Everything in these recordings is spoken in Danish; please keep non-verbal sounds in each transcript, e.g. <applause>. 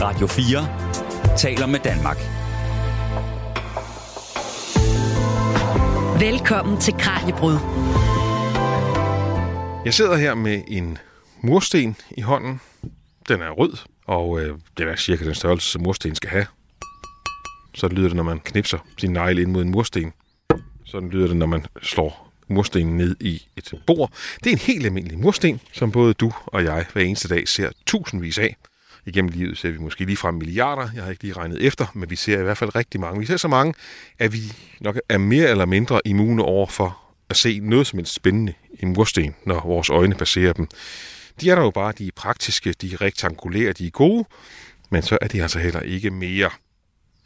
Radio 4 taler med Danmark. Velkommen til Kranjebrud. Jeg sidder her med en mursten i hånden. Den er rød, og øh, det er cirka den størrelse, som mursten skal have. Så lyder det, når man knipser sin negle ind mod en mursten. Sådan lyder det, når man slår murstenen ned i et bord. Det er en helt almindelig mursten, som både du og jeg hver eneste dag ser tusindvis af. Igennem livet ser vi måske lige fra milliarder. Jeg har ikke lige regnet efter, men vi ser i hvert fald rigtig mange. Vi ser så mange, at vi nok er mere eller mindre immune over for at se noget som en spændende i mursten, når vores øjne passerer dem. De er der jo bare, de er praktiske, de er rektangulære, de er gode, men så er de altså heller ikke mere.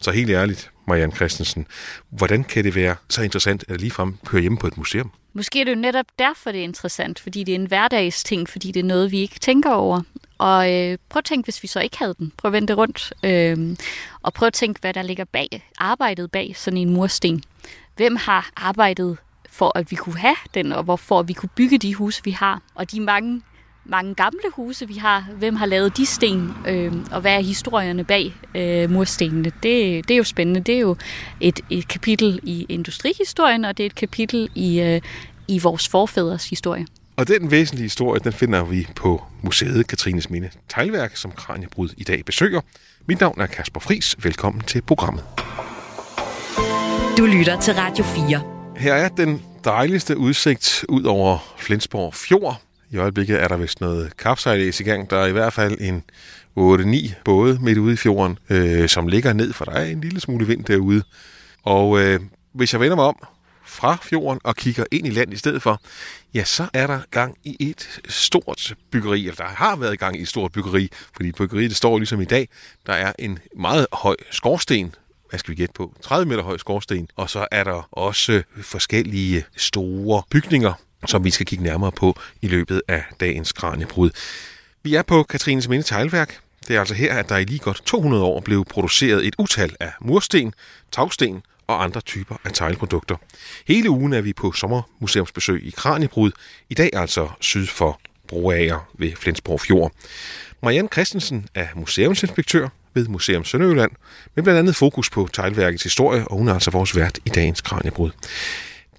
Så helt ærligt, Marianne Christensen, hvordan kan det være så interessant at ligefrem køre hjemme på et museum? Måske er det jo netop derfor, det er interessant, fordi det er en hverdagsting, fordi det er noget, vi ikke tænker over. Og øh, prøv at tænke, hvis vi så ikke havde den. Prøv at vende det rundt. Øh, og prøv at tænke, hvad der ligger bag, arbejdet bag sådan en mursten. Hvem har arbejdet for, at vi kunne have den, og hvorfor vi kunne bygge de huse, vi har. Og de mange mange gamle huse, vi har. Hvem har lavet de sten, øh, og hvad er historierne bag øh, murstenene? Det, det er jo spændende. Det er jo et, et kapitel i industrihistorien, og det er et kapitel i, øh, i vores forfædres historie. Og den væsentlige historie, den finder vi på museet Katrines Minde Teglværk, som Kranjebrud i dag besøger. Mit navn er Kasper Fris. Velkommen til programmet. Du lytter til Radio 4. Her er den dejligste udsigt ud over Flensborg Fjord. I øjeblikket er der vist noget kapsejlæs i gang. Der er i hvert fald en 8-9 både midt ude i fjorden, øh, som ligger ned, for der er en lille smule vind derude. Og øh, hvis jeg vender mig om fra fjorden og kigger ind i land i stedet for, ja, så er der gang i et stort byggeri, eller der har været gang i et stort byggeri, fordi byggeriet det står ligesom i dag. Der er en meget høj skorsten, hvad skal vi gætte på, 30 meter høj skorsten, og så er der også forskellige store bygninger, som vi skal kigge nærmere på i løbet af dagens kraniebrud. Vi er på Katrines Minde Teglværk. Det er altså her, at der i lige godt 200 år blev produceret et utal af mursten, tagsten og andre typer af teglprodukter. Hele ugen er vi på sommermuseumsbesøg i Kraniebrud, i dag altså syd for Broager ved Flensborg Fjord. Marianne Christensen er museumsinspektør ved Museum Sønderjylland, med blandt andet fokus på teglværkets historie, og hun er altså vores vært i dagens Kraniebrud.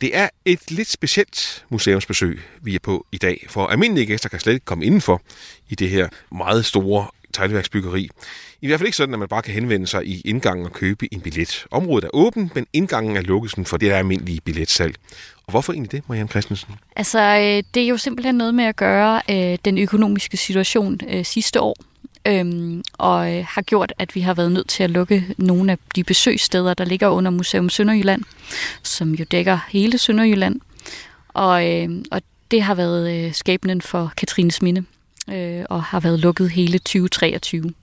Det er et lidt specielt museumsbesøg, vi er på i dag, for almindelige gæster kan slet ikke komme indenfor i det her meget store teglværksbyggeri. I hvert fald ikke sådan, at man bare kan henvende sig i indgangen og købe en billet. Området er åbent, men indgangen er lukket for det der almindelige billetsalg. Og hvorfor egentlig det, Marianne Christensen? Altså, øh, det er jo simpelthen noget med at gøre øh, den økonomiske situation øh, sidste år øhm, og øh, har gjort, at vi har været nødt til at lukke nogle af de besøgssteder, der ligger under Museum Sønderjylland, som jo dækker hele Sønderjylland. Og, øh, og det har været øh, skæbnen for Katrines Minde, øh, og har været lukket hele 2023.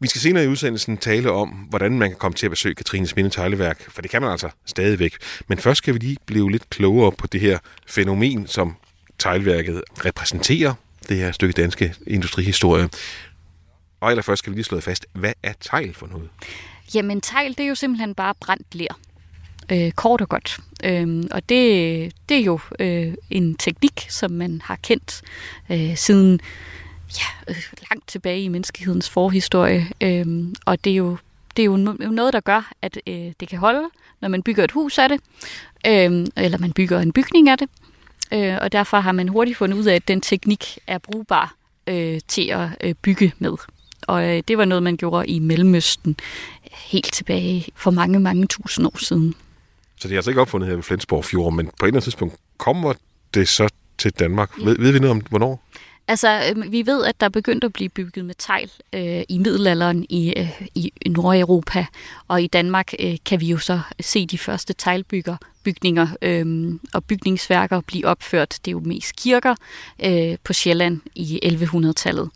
Vi skal senere i udsendelsen tale om, hvordan man kan komme til at besøge Katrines Minde Tegleværk, for det kan man altså stadigvæk. Men først skal vi lige blive lidt klogere på det her fænomen, som teglværket repræsenterer, det her stykke danske industrihistorie. Og allerførst skal vi lige slå fast, hvad er tegl for noget? Jamen tegl, det er jo simpelthen bare brændt ler. Øh, kort og godt. Øh, og det, det er jo øh, en teknik, som man har kendt øh, siden ja, øh, langt tilbage i menneskehedens forhistorie. Øh, og det er jo det er jo noget, der gør, at øh, det kan holde, når man bygger et hus af det, øh, eller man bygger en bygning af det. Øh, og derfor har man hurtigt fundet ud af, at den teknik er brugbar øh, til at øh, bygge med. Og øh, det var noget, man gjorde i Mellemøsten helt tilbage for mange, mange tusind år siden. Så det er altså ikke opfundet her ved Flensborg Fjord, men på et eller andet tidspunkt kommer det så til Danmark. Ja. Ved, ved vi noget om, hvornår? Altså, øh, vi ved, at der er begyndt at blive bygget med tegl øh, i middelalderen i, øh, i Nordeuropa, og i Danmark øh, kan vi jo så se de første teglbygger, bygninger øh, og bygningsværker blive opført. Det er jo mest kirker øh, på Sjælland i 1100-tallet.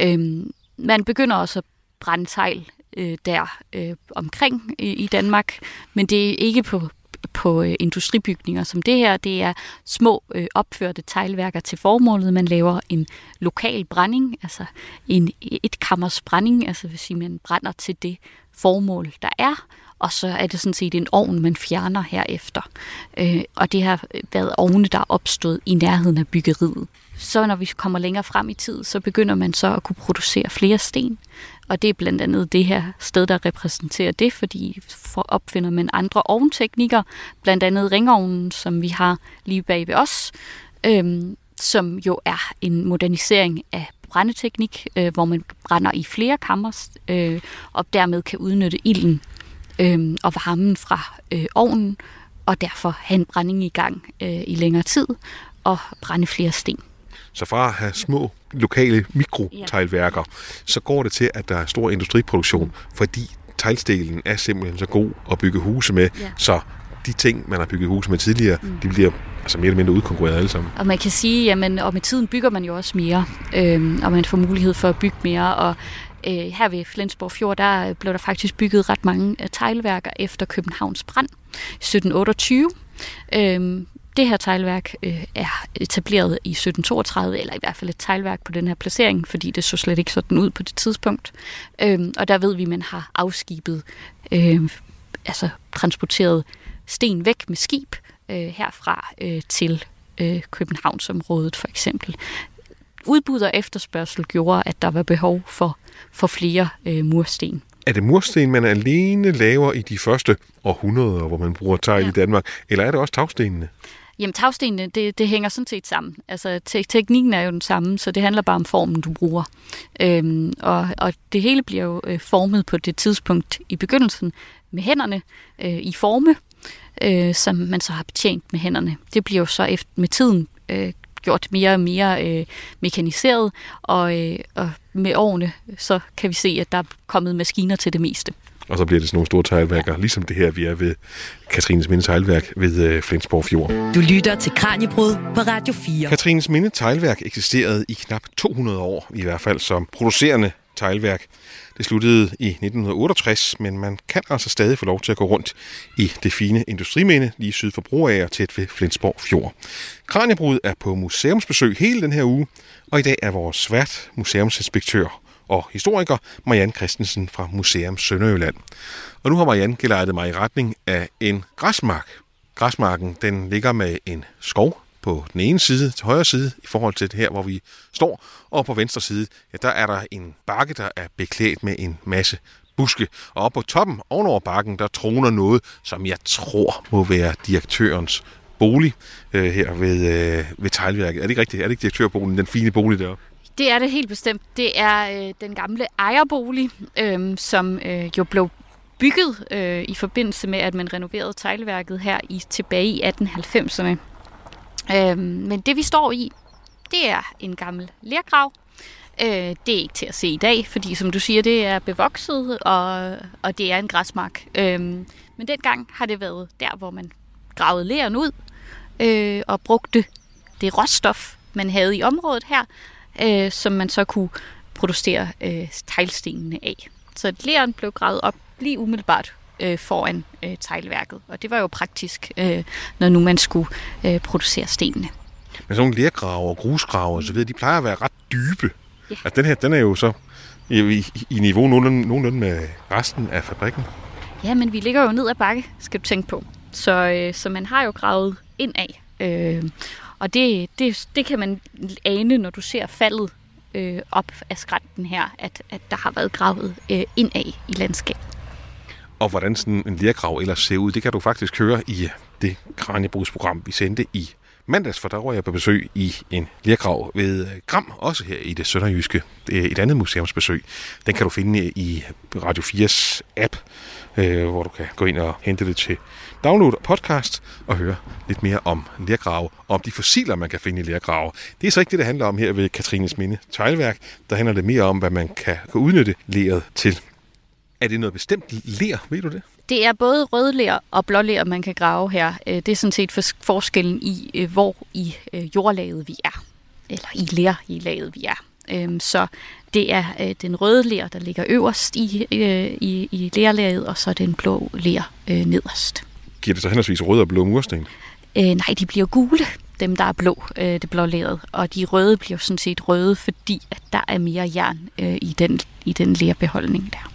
Øh, man begynder også at brænde tegl øh, der øh, omkring i, i Danmark, men det er ikke på, på øh, industribygninger som det her. Det er små øh, opførte teglværker til formålet. Man laver en lokal brænding, altså en et kammers brænding, altså vil sige, man brænder til det formål, der er, og så er det sådan set en ovn, man fjerner herefter. Øh, og det har været ovne, der er opstået i nærheden af byggeriet så når vi kommer længere frem i tid, så begynder man så at kunne producere flere sten. Og det er blandt andet det her sted, der repræsenterer det, fordi for opfinder man andre ovnteknikker, blandt andet ringovnen, som vi har lige bag ved os, øhm, som jo er en modernisering af brændeteknik, øh, hvor man brænder i flere kammer, øh, og dermed kan udnytte ilden øh, og varmen fra øh, ovnen, og derfor have en brænding i gang øh, i længere tid, og brænde flere sten. Så fra at have små lokale mikroteglværker, så går det til, at der er stor industriproduktion, fordi teglstenen er simpelthen så god at bygge huse med, Ja. så de ting, man har bygget huse med tidligere, mm. de bliver altså mere eller mindre udkonkurreret alle sammen. Og man kan sige, jamen, og med tiden bygger man jo også mere, øhm, og man får mulighed for at bygge mere. Og øh, her ved Flensborg Fjord, der blev der faktisk bygget ret mange øh, teglværker efter Københavns brand i 1728. Øhm, det her teglværk øh, er etableret i 1732, eller i hvert fald et teglværk på den her placering, fordi det så slet ikke sådan ud på det tidspunkt. Øhm, og der ved vi, at man har afskibet, øh, altså transporteret sten væk med skib øh, herfra øh, til øh, Københavnsområdet for eksempel. Udbud og efterspørgsel gjorde, at der var behov for, for flere øh, mursten. Er det mursten, man alene laver i de første århundreder, hvor man bruger tegl. Ja. i Danmark, eller er det også tagstenene? Jamen tagstenene, det, det hænger sådan set sammen. Altså te- teknikken er jo den samme, så det handler bare om formen, du bruger. Øhm, og, og det hele bliver jo øh, formet på det tidspunkt i begyndelsen med hænderne øh, i forme, øh, som man så har betjent med hænderne. Det bliver jo så efter, med tiden øh, gjort mere og mere øh, mekaniseret, og, øh, og med årene så kan vi se, at der er kommet maskiner til det meste. Og så bliver det sådan nogle store teglværker, ligesom det her, vi er ved Katrines Minde Teglværk ved øh, Flensborg Fjord. Du lytter til Kranjebrud på Radio 4. Katrines Minde Teglværk eksisterede i knap 200 år, i hvert fald som producerende teglværk. Det sluttede i 1968, men man kan altså stadig få lov til at gå rundt i det fine industriminde lige syd for Broager, tæt ved Flensborg Fjord. Kranjebrud er på museumsbesøg hele den her uge, og i dag er vores svært museumsinspektør og historiker Marianne Christensen fra Museum Sønderjylland. Og nu har Marianne gelejtet mig i retning af en græsmark. Græsmarken den ligger med en skov på den ene side, til højre side, i forhold til her, hvor vi står. Og på venstre side, ja, der er der en bakke, der er beklædt med en masse buske. Og oppe på toppen, ovenover bakken, der troner noget, som jeg tror må være direktørens bolig øh, her ved, øh, ved teglværket. Er det ikke rigtigt? Er det ikke direktørboligen, den fine bolig deroppe? Det er det helt bestemt. Det er øh, den gamle ejerbolig, øh, som øh, jo blev bygget øh, i forbindelse med, at man renoverede teglværket her i tilbage i 1890'erne. Øh, men det vi står i, det er en gammel lergrav. Øh, det er ikke til at se i dag, fordi som du siger, det er bevokset, og, og det er en græsmark. Øh, men dengang har det været der, hvor man gravede leren ud øh, og brugte det råstof, man havde i området her, øh, som man så kunne producere øh, teglstenene af. Så leren blev gravet op lige umiddelbart øh, foran øh, teglværket, og det var jo praktisk, øh, når nu man skulle øh, producere stenene. Men sådan nogle lergrave og grusgrave og så videre, de plejer at være ret dybe. Ja. Altså den her, den er jo så i, i, i niveau nogenlunde, nogenlunde med resten af fabrikken. Ja, men vi ligger jo ned ad bakke, skal du tænke på. Så, øh, så man har jo gravet ind af. Øh, og det, det, det kan man ane, når du ser faldet øh, op af skrænten her, at, at der har været gravet øh, indad i landskabet. Og hvordan sådan en lergrav ellers ser ud, det kan du faktisk høre i det Kranjebrugsprogram, vi sendte i mandags, for der var jeg på besøg i en lergrav ved øh, Gram, også her i det sønderjyske. Øh, et andet museumsbesøg. Den kan du finde øh, i Radio 4's app, øh, hvor du kan gå ind og hente det til download og podcast og høre lidt mere om lergrave og om de fossiler, man kan finde i lergrave. Det er så ikke det, det handler om her ved Katrines Minde Teglværk. Der handler det mere om, hvad man kan, kan udnytte leret til. Er det noget bestemt ler, ved du det? Det er både rødler og blåler, man kan grave her. Øh, det er sådan set forskellen i, øh, hvor i øh, jordlaget vi er. Eller i ler i laget vi er. Øhm, så det er øh, den røde ler, der ligger øverst i, øh, i, i lerlaget, og så den blå ler øh, nederst. Giver det så henholdsvis røde og blå mursten? Øh, nej, de bliver gule, dem der er blå, øh, det blå leret. Og de røde bliver sådan set røde, fordi at der er mere jern øh, i den, i den lerbeholdning der.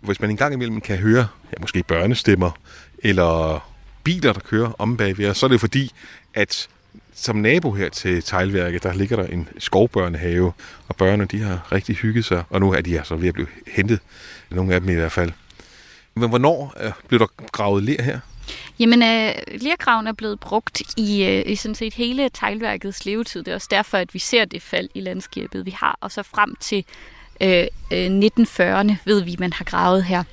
Hvis man engang imellem kan høre ja, måske børnestemmer eller biler, der kører om bagved så er det fordi, at som nabo her til teglværket, der ligger der en skovbørnehave, og børnene de har rigtig hygget sig, og nu er de altså ved at blive hentet, nogle af dem i hvert fald. Men hvornår øh, blev der gravet ler her? Jamen, øh, lergraven er blevet brugt i, øh, i sådan set hele teglværkets levetid. Det er også derfor, at vi ser det fald i landskabet, vi har. Og så frem til øh, øh, 1940'erne ved vi, at man har gravet her.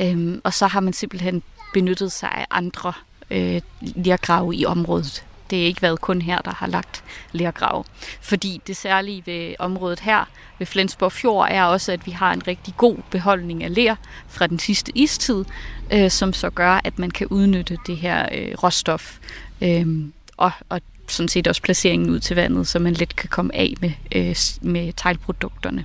Øhm, og så har man simpelthen benyttet sig af andre øh, lergrave i området. Det er ikke været kun her, der har lagt lergrav. Fordi det særlige ved området her, ved Flensborg Fjord, er også, at vi har en rigtig god beholdning af ler fra den sidste istid, øh, som så gør, at man kan udnytte det her øh, råstof. Øh, og, og sådan set også placeringen ud til vandet, så man let kan komme af med, øh, med teglprodukterne.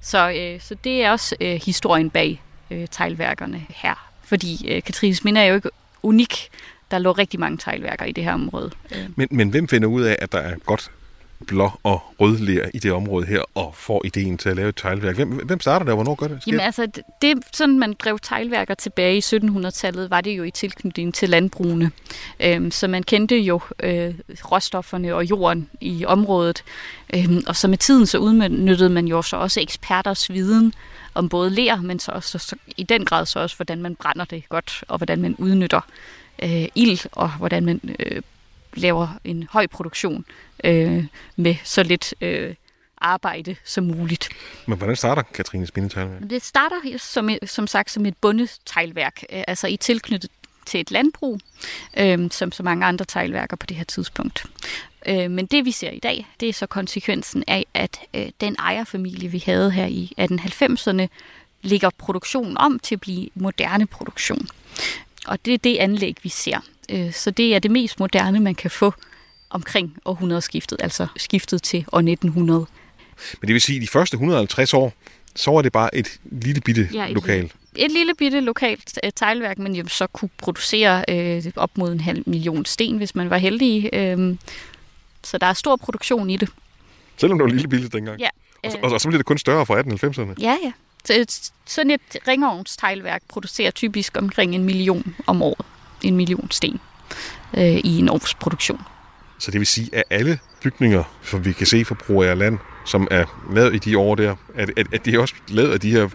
Så, øh, så det er også øh, historien bag øh, teglværkerne her. Fordi øh, Katrines Minde er jo ikke unik. Der lå rigtig mange teglværker i det her område. Øh. Men, men hvem finder ud af, at der er godt blå og rødler i det område her, og får ideen til at lave et teglværk. Hvem, hvem starter der, og hvornår gør det? Jamen altså, det, sådan man drev teglværker tilbage i 1700-tallet, var det jo i tilknytning til landbrugene. Øhm, så man kendte jo øh, råstofferne og jorden i området. Øhm, og så med tiden så udnyttede man jo så også eksperters viden om både ler, men så også så, i den grad så også, hvordan man brænder det godt, og hvordan man udnytter øh, ild, og hvordan man øh, laver en høj produktion øh, med så lidt øh, arbejde som muligt. Men hvordan starter Katrine Spindeteglværk? Det starter som, som sagt som et bundeteglværk, øh, altså i tilknyttet til et landbrug, øh, som så mange andre teglværker på det her tidspunkt. Øh, men det vi ser i dag, det er så konsekvensen af, at øh, den ejerfamilie, vi havde her i 1890'erne, ligger produktionen om til at blive moderne produktion. Og det er det anlæg, vi ser. Øh, så det er det mest moderne, man kan få omkring århundredeskiftet, altså skiftet til år 1900. Men det vil sige, at de første 150 år, så var det bare et lille bitte ja, et, lokal. Et lille bitte lokalt øh, teglværk, men jo så kunne producere øh, op mod en halv million sten, hvis man var heldig. Øh, så der er stor produktion i det. Selvom det var lille bitte dengang? Ja. Øh, og, og, og så bliver det kun større fra 1890'erne? Ja, ja. Så, øh, sådan et ringovnsteglværk producerer typisk omkring en million om året. En million sten øh, i en års produktion. Så det vil sige, at alle bygninger, som vi kan se fra Broager Land, som er lavet i de år der, at, at, at det er også lavet af de her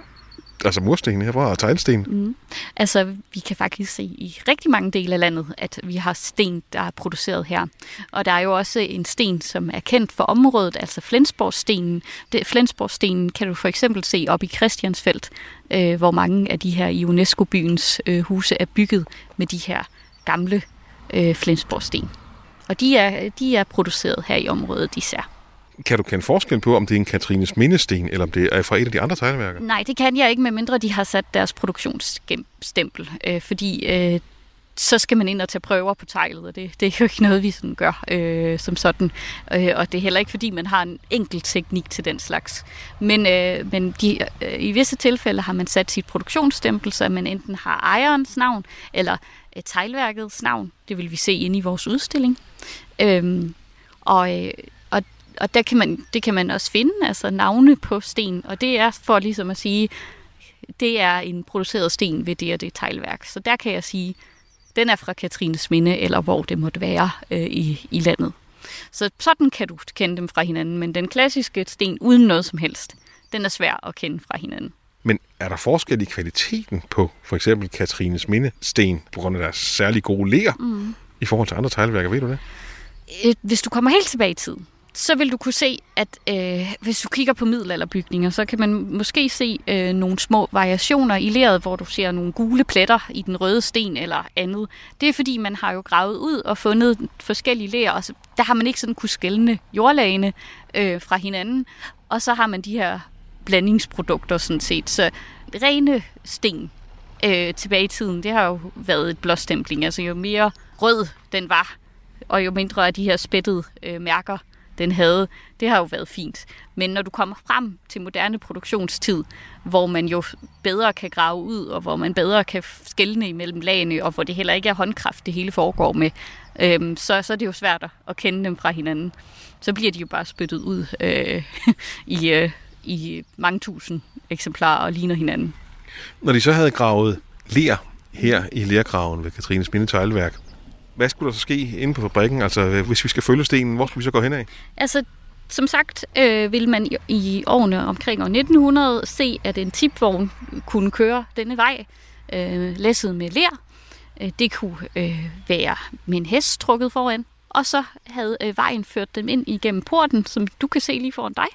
altså mursten herfra og teglsten? Mm. Altså, vi kan faktisk se i rigtig mange dele af landet, at vi har sten, der er produceret her. Og der er jo også en sten, som er kendt for området, altså Flensborgstenen. Det, Flensborgstenen kan du for eksempel se op i Christiansfeldt, øh, hvor mange af de her i UNESCO-byens øh, huse er bygget med de her gamle øh, Flensborgsten. Og de er, de er produceret her i området især. Kan du kende forskel på, om det er en Katrines mindesten, eller om det er fra et af de andre tegneværker? Nej, det kan jeg ikke, medmindre de har sat deres produktionsstempel. Øh, fordi øh, så skal man ind og tage prøver på teglet, og det, det er jo ikke noget, vi sådan gør øh, som sådan. Øh, og det er heller ikke, fordi man har en enkelt teknik til den slags. Men, øh, men de, øh, i visse tilfælde har man sat sit produktionsstempel, så man enten har ejerens navn, eller øh, teglværkets navn. Det vil vi se inde i vores udstilling. Øh, og, øh, og, der kan man, det kan man også finde, altså navne på sten, og det er for ligesom at sige, det er en produceret sten ved det og det teglværk. Så der kan jeg sige, den er fra Katrines Minde, eller hvor det måtte være øh, i, i landet. Så sådan kan du kende dem fra hinanden, men den klassiske sten uden noget som helst, den er svær at kende fra hinanden. Men er der forskel i kvaliteten på for eksempel Katrines Minde-sten, på grund af deres særlig gode ler, mm. i forhold til andre teglværker? Ved du det? Øh, hvis du kommer helt tilbage i tiden, så vil du kunne se, at øh, hvis du kigger på middelalderbygninger, så kan man måske se øh, nogle små variationer i leret, hvor du ser nogle gule pletter i den røde sten eller andet. Det er fordi, man har jo gravet ud og fundet forskellige ler, og så, der har man ikke sådan kunne skælne jordlagene øh, fra hinanden. Og så har man de her blandingsprodukter sådan set. Så rene sten øh, tilbage i tiden, det har jo været et blåstempling. Altså jo mere rød den var, og jo mindre af de her spættede øh, mærker, den havde, det har jo været fint. Men når du kommer frem til moderne produktionstid, hvor man jo bedre kan grave ud, og hvor man bedre kan skelne imellem lagene, og hvor det heller ikke er håndkraft, det hele foregår med, øhm, så, så er det jo svært at kende dem fra hinanden. Så bliver de jo bare spyttet ud øh, <laughs> i, øh, i mange tusind eksemplarer og ligner hinanden. Når de så havde gravet ler her i lergraven ved Katrines Minde Teglværk, hvad skulle der så ske inde på fabrikken? Altså, øh, hvis vi skal følge stenen, hvor skal vi så gå hen af? Altså, som sagt øh, vil man i, i årene omkring år 1900 se, at en tipvogn kunne køre denne vej, øh, læsset med ler. Øh, det kunne øh, være med en hest trukket foran. Og så havde øh, vejen ført dem ind igennem porten, som du kan se lige foran dig,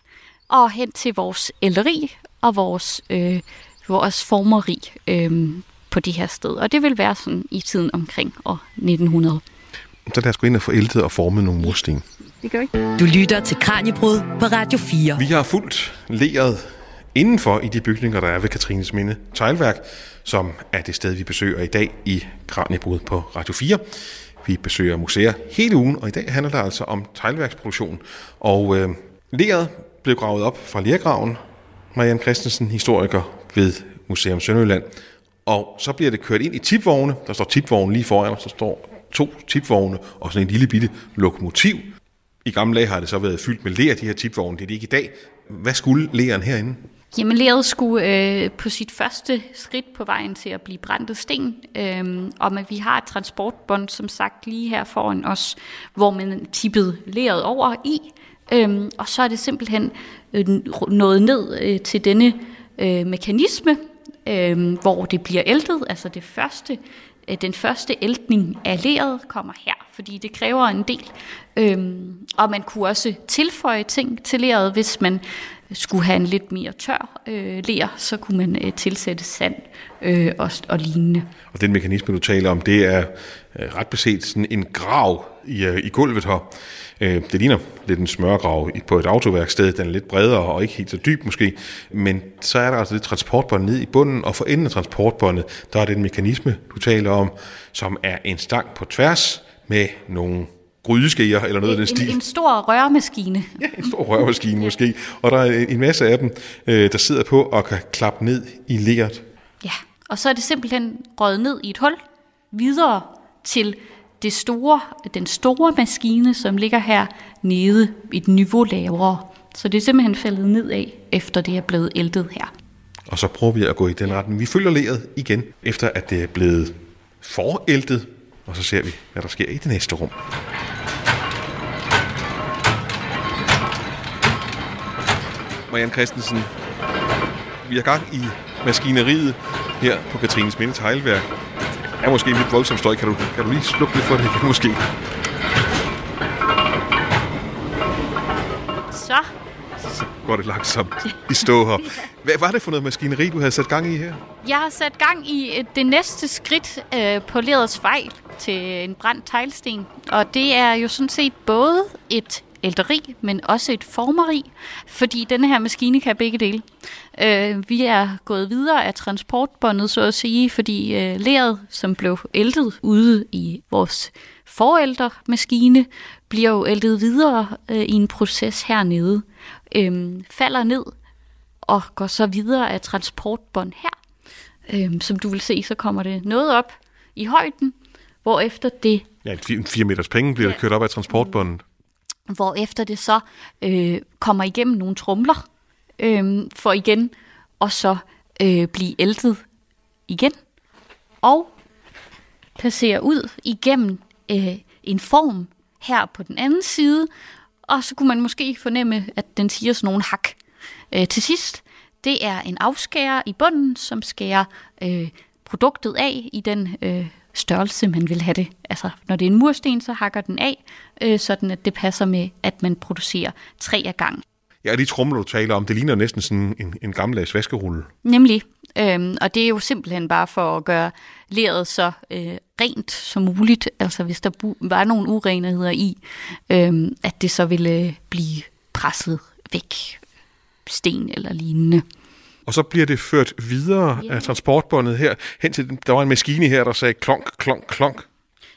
og hen til vores ælderi og vores, øh, vores formeri øh, på det her sted. Og det vil være sådan i tiden omkring år 1900. Så lad os gå ind og få æltet og formet nogle mursten. Det gør vi. Du lytter til Kranjebrud på Radio 4. Vi har fuldt leret indenfor i de bygninger, der er ved Katrines Minde Teglværk, som er det sted, vi besøger i dag i Kranjebrud på Radio 4. Vi besøger museer hele ugen, og i dag handler det altså om teglværksproduktion. Og øh, leret blev gravet op fra lergraven. Marianne Christensen, historiker ved Museum Sønderjylland. Og så bliver det kørt ind i tipvogne. Der står tipvogne lige foran og så står to tipvogne og sådan en lille bitte lokomotiv. I gamle dage har det så været fyldt med ler, de her tipvogne. Det er det ikke i dag. Hvad skulle leren herinde? Jamen, leret skulle øh, på sit første skridt på vejen til at blive brændt sten, øh, og at vi har et transportbånd, som sagt, lige her foran os, hvor man tippede leret over i, øh, og så er det simpelthen øh, nået ned øh, til denne øh, mekanisme, øh, hvor det bliver æltet, altså det første øh, den første æltning af leret kommer her, fordi det kræver en del. Øh, og man kunne også tilføje ting til leret, hvis man skulle have en lidt mere tør øh, ler, så kunne man øh, tilsætte sand øh, og, og lignende. Og den mekanisme, du taler om, det er øh, ret beset sådan en grav i, øh, i gulvet her. Øh, det ligner lidt en smørgrav på et autoværksted. Den er lidt bredere og ikke helt så dyb måske. Men så er der altså det transportbånd ned i bunden, og for enden af transportbåndet, der er den mekanisme, du taler om, som er en stang på tværs med nogle grydeskeer eller noget af den stil. En, en stor rørmaskine. <laughs> Ja, en stor rørmaskine <laughs> måske. Og der er en masse af dem, øh, der sidder på og kan klappe ned i leret. Ja, og så er det simpelthen røget ned i et hul, videre til det store, den store maskine, som ligger her nede i et niveau lavere. Så det er simpelthen faldet nedad, efter det er blevet æltet her. Og så prøver vi at gå i den retning. Vi følger leret igen, efter at det er blevet foræltet, og så ser vi, hvad der sker i det næste rum. Marianne Christensen, vi har gang i maskineriet her på Katrines Minde Teglværk. Det er måske en lidt voldsom støj. Kan du, kan du lige slukke lidt for det igen, måske? Så. Så går det langsomt i stå her. <laughs> Hvad var det for noget maskineri, du havde sat gang i her? Jeg har sat gang i det næste skridt øh, på lerets vej til en brændt teglsten. Og det er jo sådan set både et ælderi, men også et formeri, fordi denne her maskine kan begge dele. Øh, vi er gået videre af transportbåndet, så at sige, fordi øh, leret, som blev æltet ude i vores forældermaskine, bliver jo æltet videre øh, i en proces hernede, øh, falder ned og går så videre af transportbånd her. Øh, som du vil se, så kommer det noget op i højden, hvor efter det... Ja, en 4 meters penge bliver ja. kørt op af transportbåndet hvor efter det så øh, kommer igennem nogle trumler, øh, for igen og så øh, blive æltet igen, og passerer ud igennem øh, en form her på den anden side, og så kunne man måske fornemme, at den siger sådan nogle hak. Øh, til sidst, det er en afskærer i bunden, som skærer øh, produktet af i den øh, størrelse, man vil have det. Altså, når det er en mursten, så hakker den af, øh, sådan at det passer med, at man producerer tre af gang. Ja, de trumler, du taler om, det ligner næsten sådan en, en gammeldags vaskerulle. Nemlig. Øhm, og det er jo simpelthen bare for at gøre leret så øh, rent som muligt. Altså hvis der var nogle urenheder i, øh, at det så ville blive presset væk. Sten eller lignende. Og så bliver det ført videre yeah. af transportbåndet her, hen til, der var en maskine her, der sagde klonk, klonk, klonk.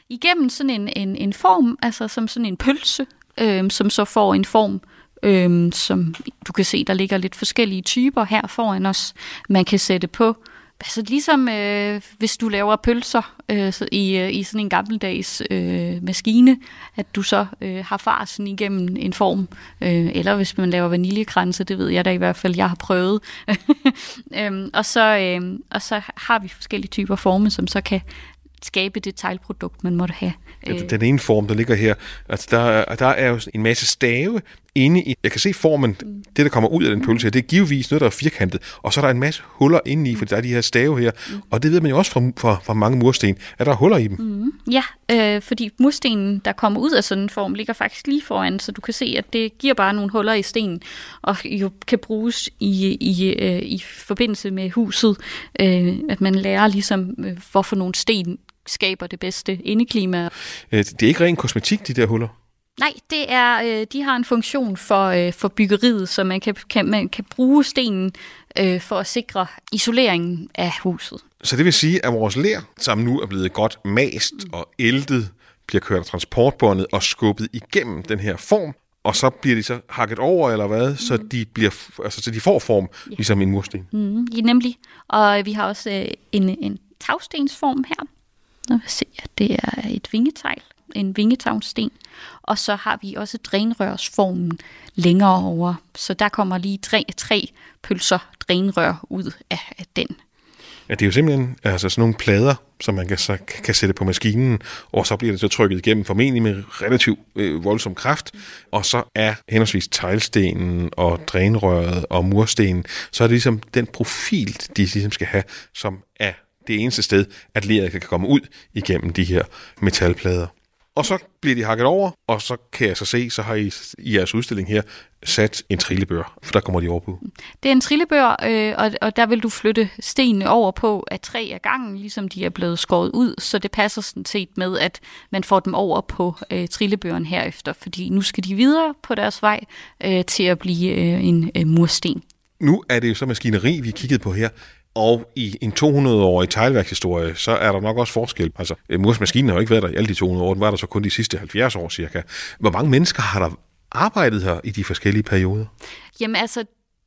Igennem sådan en, en, en form, altså som sådan en pølse, øh, som så får en form, øh, som du kan se, der ligger lidt forskellige typer her foran os, man kan sætte på. Altså ligesom øh, hvis du laver pølser øh, i, øh, i sådan en gammeldags øh, maskine, at du så øh, har farsen igennem en form. Øh, eller hvis man laver vaniljekranse, det ved jeg da i hvert fald, jeg har prøvet. <laughs> øhm, og, så, øh, og så har vi forskellige typer forme, som så kan skabe det teglprodukt, man måtte have. Ja, den ene form, der ligger her, altså der, er- der er jo en masse stave inde i, jeg kan se formen, mm. det der kommer ud af den pølse her, det er givetvis noget, der er firkantet, og så er der en masse huller inde i, fordi der er de her stave her, mm. og det ved man jo også fra, fra, fra mange mursten, at der er huller i dem. Mm. Ja, øh, fordi murstenen, der kommer ud af sådan en form, ligger faktisk lige foran, så du kan se, at det giver bare nogle huller i stenen, og jo kan bruges i, i, øh, i forbindelse med huset, øh, at man lærer ligesom, øh, hvorfor nogle sten skaber det bedste indeklima. Øh, Det er ikke ren kosmetik, de der huller. Nej, det er, øh, de har en funktion for, øh, for byggeriet, så man kan, kan, man kan bruge stenen øh, for at sikre isoleringen af huset. Så det vil sige, at vores ler, som nu er blevet godt mast og æltet, bliver kørt af transportbåndet og skubbet igennem den her form, og så bliver de så hakket over, eller hvad, så de, bliver, altså, så de får form, ligesom en mursten. Mm, ja, nemlig. Og vi har også øh, en, en tagstensform her. Nu vil jeg se, at det er et vingetegl, en vingetavnsten. Og så har vi også drænrørsformen længere over. Så der kommer lige tre, tre pølser drænrør ud af, af den. Ja, det er jo simpelthen altså sådan nogle plader, som man kan, så kan sætte på maskinen, og så bliver det så trykket igennem, formentlig med relativt øh, voldsom kraft, og så er henholdsvis teglstenen og drænrøret og murstenen, så er det ligesom den profil, de ligesom skal have, som er det eneste sted, at leret kan komme ud igennem de her metalplader. Og så bliver de hakket over, og så kan jeg så se, så har I i jeres udstilling her sat en trillebør, for der kommer de over på. Det er en trillebør, øh, og, og der vil du flytte stenene over på af tre af gangen, ligesom de er blevet skåret ud, så det passer sådan set med, at man får dem over på øh, trillebøren herefter, fordi nu skal de videre på deres vej øh, til at blive øh, en øh, mursten. Nu er det jo så maskineri, vi kiggede på her, og i en 200-årig teglværkshistorie, så er der nok også forskel. Altså, øh, mursmaskinen har jo ikke været der i alle de 200 år, den var der så kun de sidste 70 år cirka. Hvor mange mennesker har der arbejdet her i de forskellige perioder? Jamen altså,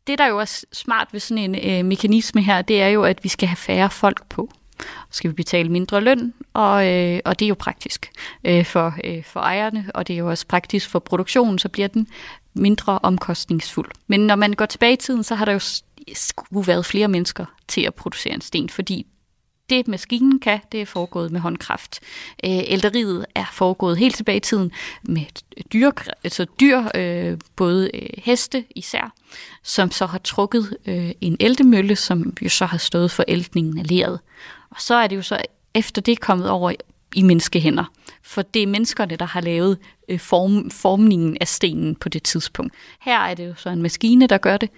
det der jo er smart ved sådan en øh, mekanisme her, det er jo, at vi skal have færre folk på. Så skal vi betale mindre løn, og, øh, og det er jo praktisk øh, for, øh, for ejerne, og det er jo også praktisk for produktionen, så bliver den mindre omkostningsfuld. Men når man går tilbage i tiden, så har der jo skulle været flere mennesker til at producere en sten, fordi det maskinen kan, det er foregået med håndkraft. Øh, Ælderiet er foregået helt tilbage i tiden med dyr, altså dyr øh, både øh, heste især, som så har trukket øh, en ældemølle, som jo så har stået for æltningen af leret. Og så er det jo så efter det kommet over i menneskehænder. For det er menneskerne, der har lavet øh, form, formningen af stenen på det tidspunkt. Her er det jo så en maskine, der gør det,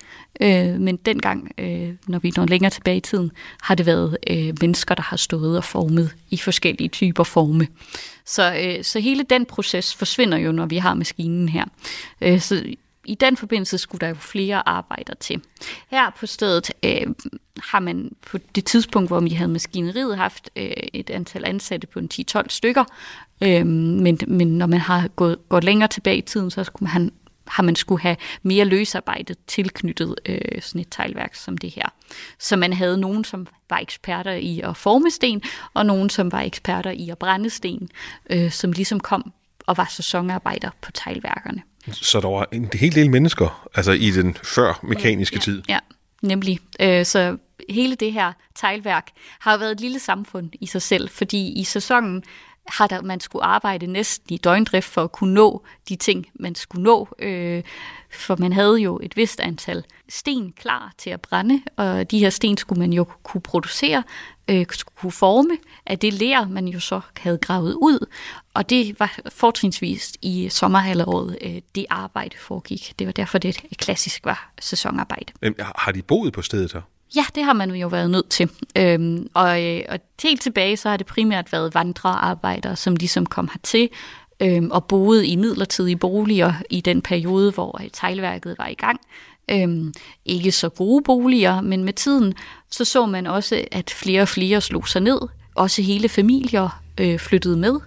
øh, men dengang, øh, når vi når længere tilbage i tiden, har det været øh, mennesker, der har stået og formet i forskellige typer forme. Så, øh, så hele den proces forsvinder jo, når vi har maskinen her. Øh, så i den forbindelse skulle der jo flere arbejder til. Her på stedet øh, har man på det tidspunkt, hvor vi havde maskineriet, haft øh, et antal ansatte på en 10-12 stykker. Øh, men, men når man har gået, gået længere tilbage i tiden, så skulle man, har man skulle have mere løsarbejde tilknyttet øh, sådan et teglværk som det her. Så man havde nogen, som var eksperter i at forme sten, og nogen, som var eksperter i at brænde sten, øh, som ligesom kom og var sæsonarbejder på teglværkerne. Så der var en hel del mennesker, altså i den før mekaniske ja, tid. Ja, nemlig. Øh, så hele det her teglværk har været et lille samfund i sig selv, fordi i sæsonen har der, man skulle arbejde næsten i døgndrift for at kunne nå de ting, man skulle nå. Øh, for man havde jo et vist antal sten klar til at brænde, og de her sten skulle man jo kunne producere, øh, kunne forme af det ler, man jo så havde gravet ud. Og det var fortrinsvist i sommerhalvåret, øh, det arbejde foregik. Det var derfor, det klassisk var sæsonarbejde. Øhm, Har de boet på stedet her? Ja, det har man jo været nødt til. Øhm, og, øh, og helt tilbage, så har det primært været vandrearbejdere, som ligesom kom hertil øhm, og boede i midlertidige boliger i den periode, hvor øh, teglværket var i gang. Øhm, ikke så gode boliger, men med tiden så så man også, at flere og flere slog sig ned. Også hele familier øh, flyttede med,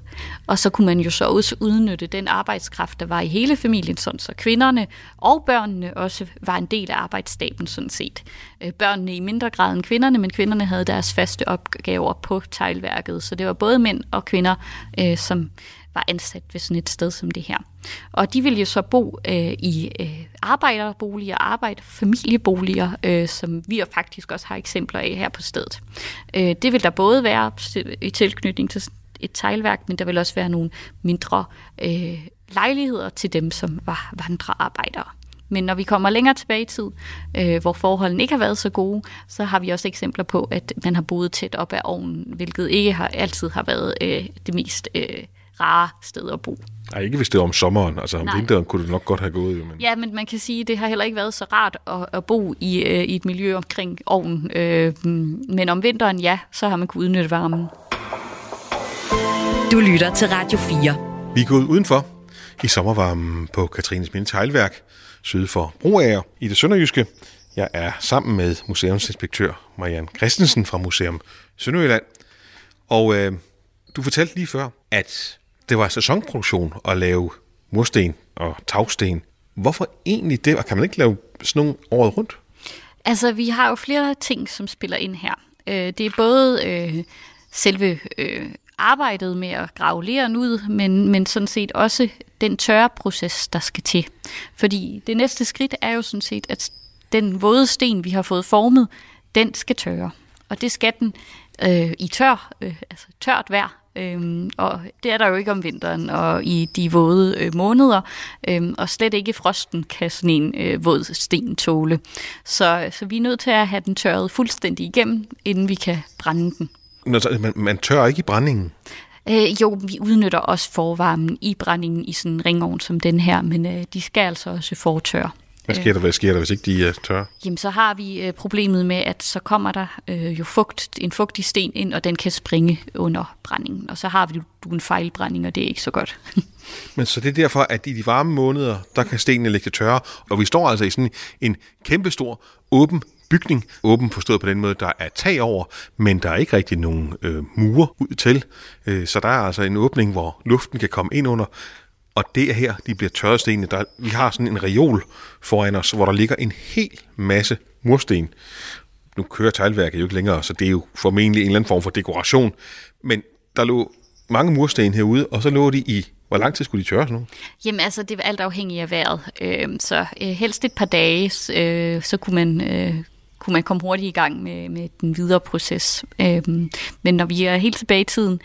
og så kunne man jo så også udnytte den arbejdskraft, der var i hele familien, sådan så kvinderne og børnene også var en del af arbejdsstaben sådan set. Øh, børnene i mindre grad end kvinderne, men kvinderne havde deres faste opgaver på teglværket, så det var både mænd og kvinder, øh, som var ansat ved sådan et sted som det her. Og de ville jo så bo øh, i øh, arbejderboliger, arbejde, familieboliger, øh, som vi jo faktisk også har eksempler af her på stedet. Øh, det vil der både være i tilknytning til et teglværk, men der vil også være nogle mindre øh, lejligheder til dem, som var vandrearbejdere. Men når vi kommer længere tilbage i tid, øh, hvor forholdene ikke har været så gode, så har vi også eksempler på, at man har boet tæt op ad ovnen, hvilket ikke har, altid har været øh, det mest øh, rare sted at bo. Nej, ikke hvis det er om sommeren. Altså om Nej. vinteren kunne det nok godt have gået. Jo, men... Ja, men man kan sige, at det har heller ikke været så rart at, at bo i, øh, i et miljø omkring ovnen. Øh, men om vinteren, ja, så har man kunnet udnytte varmen. Du lytter til Radio 4. Vi er gået udenfor i sommervarmen på Katrines Minde Teglværk, syd for Broager i det sønderjyske. Jeg er sammen med museumsinspektør Marianne Christensen fra Museum Sønderjylland. Og øh, du fortalte lige før, at det var sæsonproduktion at lave mursten og tagsten. Hvorfor egentlig det, og kan man ikke lave sådan nogle året rundt? Altså, vi har jo flere ting, som spiller ind her. Øh, det er både øh, selve øh, arbejdet med at grave leren ud, men, men sådan set også den tørre proces, der skal til. Fordi det næste skridt er jo sådan set, at den våde sten, vi har fået formet, den skal tørre. Og det skal den øh, i tør, øh, altså tørt vejr, Øhm, og det er der jo ikke om vinteren og i de våde øh, måneder, øhm, og slet ikke frosten kan sådan en øh, våd sten tåle. Så, så vi er nødt til at have den tørret fuldstændig igennem, inden vi kan brænde den. Man, man tør ikke i brændingen? Øh, jo, vi udnytter også forvarmen i brændingen i sådan en ringovn som den her, men øh, de skal altså også fortørre. Hvad sker der, hvad sker der hvis ikke de er tørre? Jamen, så har vi øh, problemet med, at så kommer der øh, jo fugt, en fugtig sten ind, og den kan springe under brændingen. Og så har vi jo en fejlbrænding, og det er ikke så godt. <laughs> Men så det er derfor, at i de varme måneder, der kan stenene ligge tørre, og vi står altså i sådan en kæmpestor åben bygning, åben forstået på den måde, der er tag over, men der er ikke rigtig nogen øh, mure ud til. Øh, så der er altså en åbning, hvor luften kan komme ind under, og det er her, de bliver tørret stenene. Der, vi har sådan en reol foran os, hvor der ligger en hel masse mursten. Nu kører teglværket jo ikke længere, så det er jo formentlig en eller anden form for dekoration. Men der lå mange mursten herude, og så lå de i hvor lang tid skulle de tørres nu? Jamen altså, det er alt afhængigt af vejret. Øh, så øh, helst et par dage, øh, så kunne man, øh, kunne man komme hurtigt i gang med, med den videre proces. Øh, men når vi er helt tilbage i tiden,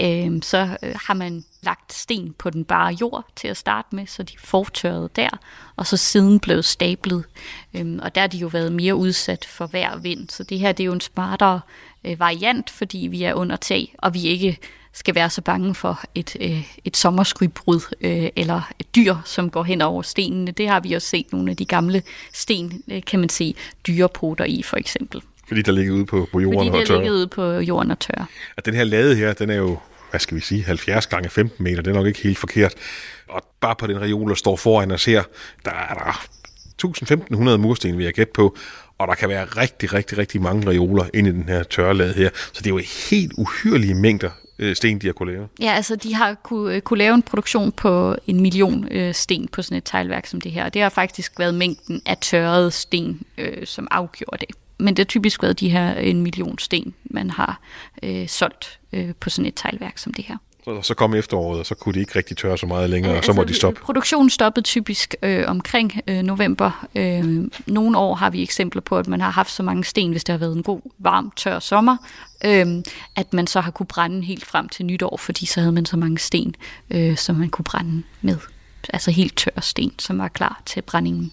øh, så øh, har man lagt sten på den bare jord til at starte med, så de fortørrede der, og så siden blev stablet. Øhm, og der har de jo været mere udsat for og vind, så det her det er jo en smartere øh, variant, fordi vi er under tag, og vi ikke skal være så bange for et, øh, et sommerskrybrud øh, eller et dyr, som går hen over stenene. Det har vi også set nogle af de gamle sten, øh, kan man se dyrepoter i for eksempel. Fordi der ligger ude på, på jorden Fordi og tør. Fordi ude på jorden og tør. Og den her lade her, den er jo hvad skal vi sige, 70 gange 15 meter, det er nok ikke helt forkert. Og bare på den reol, der står foran os her, der er der 1500 mursten, vi har gætte på, og der kan være rigtig, rigtig, rigtig mange reoler inde i den her tørrelade her. Så det er jo helt uhyrlige mængder øh, sten, de har kunne lave. Ja, altså de har kunne, øh, kunne lave en produktion på en million øh, sten på sådan et teglværk som det her. Det har faktisk været mængden af tørrede sten, øh, som afgjorde det men det har typisk været de her en million sten, man har øh, solgt øh, på sådan et teglværk som det her. Så, så kom efteråret, og så kunne de ikke rigtig tørre så meget længere, øh, og så altså, må de stoppe. Produktionen stoppede typisk øh, omkring øh, november. Øh, nogle år har vi eksempler på, at man har haft så mange sten, hvis det har været en god, varm, tør sommer, øh, at man så har kunne brænde helt frem til nytår, fordi så havde man så mange sten, øh, som man kunne brænde med. Altså helt tør sten, som var klar til brændingen.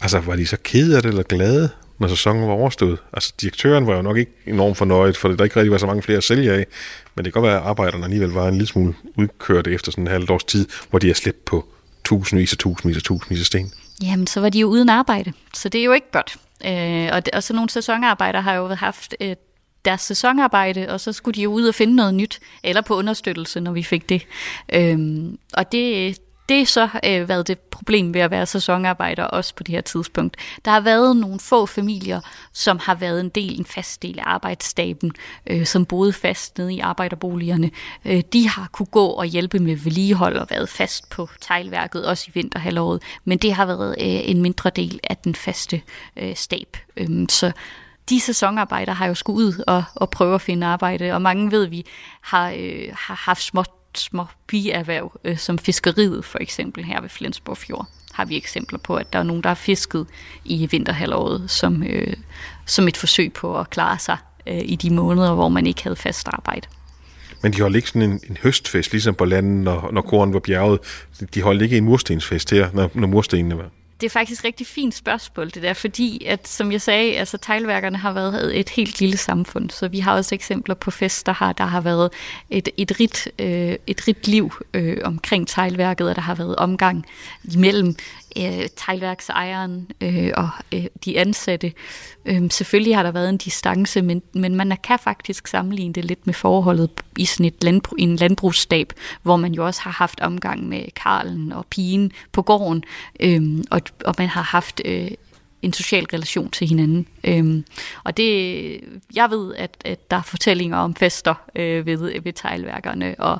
Altså, var de så kede af det eller glade? Når sæsonen var overstået. Altså, direktøren var jo nok ikke enormt fornøjet, for der ikke rigtig var så mange flere at sælge af. Men det kan godt være, at arbejderne alligevel var en lille smule udkørt efter sådan en halvt års tid, hvor de har slæbt på tusindvis og tusindvis og tusindvis af sten. Jamen, så var de jo uden arbejde, så det er jo ikke godt. Øh, og, og så nogle sæsonarbejdere har jo haft et deres sæsonarbejde, og så skulle de jo ud og finde noget nyt, eller på understøttelse, når vi fik det. Øhm, og det, det så øh, været det problem ved at være sæsonarbejder også på det her tidspunkt. Der har været nogle få familier, som har været en del, en fast del af arbejdsstaben, øh, som boede fast nede i arbejderboligerne. Øh, de har kunne gå og hjælpe med vedligehold og været fast på teglværket, også i vinterhalvåret, men det har været øh, en mindre del af den faste øh, stab. Øh, så de sæsonarbejdere har jo skulle ud og, og prøve at finde arbejde, og mange ved vi har, øh, har haft småt små bierhverv, øh, som fiskeriet for eksempel her ved Flensborg Fjord har vi eksempler på, at der er nogen, der har fisket i vinterhalvåret som, øh, som et forsøg på at klare sig øh, i de måneder, hvor man ikke havde fast arbejde. Men de holdt ikke sådan en, en høstfest, ligesom på landet, når, når koren var bjerget. De holdt ikke en murstensfest her, når, når murstenene var det er faktisk et rigtig fint spørgsmål, det der, fordi at, som jeg sagde, altså teglværkerne har været et helt lille samfund, så vi har også eksempler på fester her, der har været et, et, rigt, øh, et rigt liv øh, omkring teglværket, og der har været omgang imellem øh, teglværksejeren øh, og øh, de ansatte. Øh, selvfølgelig har der været en distance, men, men man kan faktisk sammenligne det lidt med forholdet i sådan et landbrug, en landbrugsstab, hvor man jo også har haft omgang med Karlen og pigen på gården, øh, og, og man har haft... Øh, en social relation til hinanden. Øhm, og det, jeg ved, at, at der er fortællinger om fester øh, ved, ved teglværkerne, og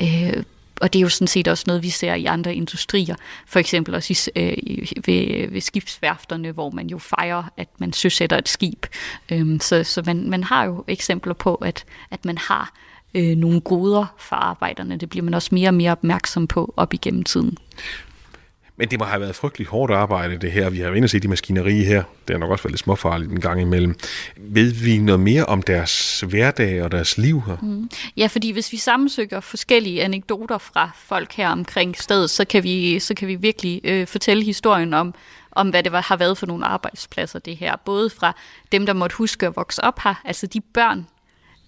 øh, og det er jo sådan set også noget, vi ser i andre industrier. For eksempel også i, øh, ved, ved skibsværfterne, hvor man jo fejrer, at man søsætter et skib. Øhm, så så man, man har jo eksempler på, at, at man har øh, nogle goder for arbejderne. Det bliver man også mere og mere opmærksom på op igennem tiden. Men det må have været frygtelig hårdt arbejde, det her. Vi har jo inde set de maskineri her. Det er nok også været lidt småfarligt en gang imellem. Ved vi noget mere om deres hverdag og deres liv her? Mm. Ja, fordi hvis vi sammensøger forskellige anekdoter fra folk her omkring stedet, så kan vi, så kan vi virkelig øh, fortælle historien om, om hvad det var, har været for nogle arbejdspladser, det her. Både fra dem, der måtte huske at vokse op her, altså de børn,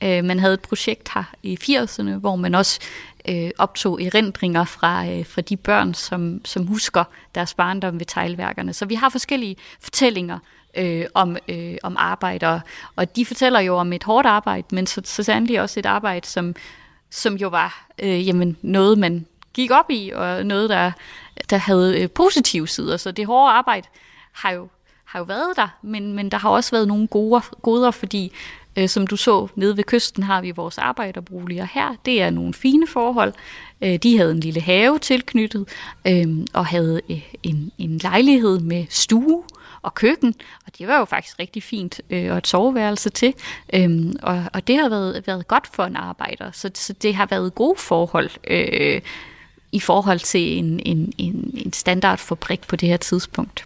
øh, man havde et projekt her i 80'erne, hvor man også øh, optog erindringer fra, øh, fra de børn, som, som husker deres barndom ved teglværkerne. Så vi har forskellige fortællinger øh, om, øh, om arbejdere, og de fortæller jo om et hårdt arbejde, men så, så sandelig også et arbejde, som, som jo var øh, jamen, noget, man gik op i, og noget, der, der havde øh, positive sider. Så det hårde arbejde har jo, har jo været der, men, men der har også været nogle gode, goder, fordi Øh, som du så nede ved kysten har vi vores arbejderboliger her. Det er nogle fine forhold. Øh, de havde en lille have tilknyttet øh, og havde øh, en, en lejlighed med stue og køkken, og det var jo faktisk rigtig fint, øh, og et soveværelse til, øh, og, og det har været, været godt for en arbejder, så, så det har været gode forhold. Øh, i forhold til en, en, en, en standardfabrik på det her tidspunkt.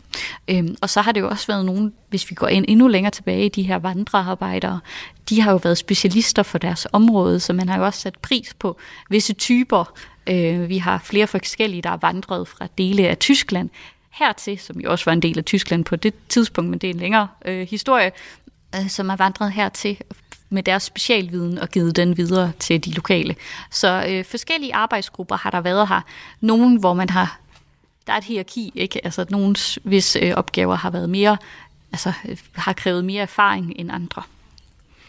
Øhm, og så har det jo også været nogen, hvis vi går ind endnu længere tilbage, de her vandrearbejdere, de har jo været specialister for deres område, så man har jo også sat pris på visse typer. Øh, vi har flere forskellige, der er vandret fra dele af Tyskland hertil, som jo også var en del af Tyskland på det tidspunkt, men det er en længere øh, historie, øh, som er vandret hertil med deres specialviden og givet den videre til de lokale. Så øh, forskellige arbejdsgrupper har der været her. Nogle, hvor man har, der er et hierarki, ikke? Altså nogle, hvis øh, opgaver har været mere, altså har krævet mere erfaring end andre.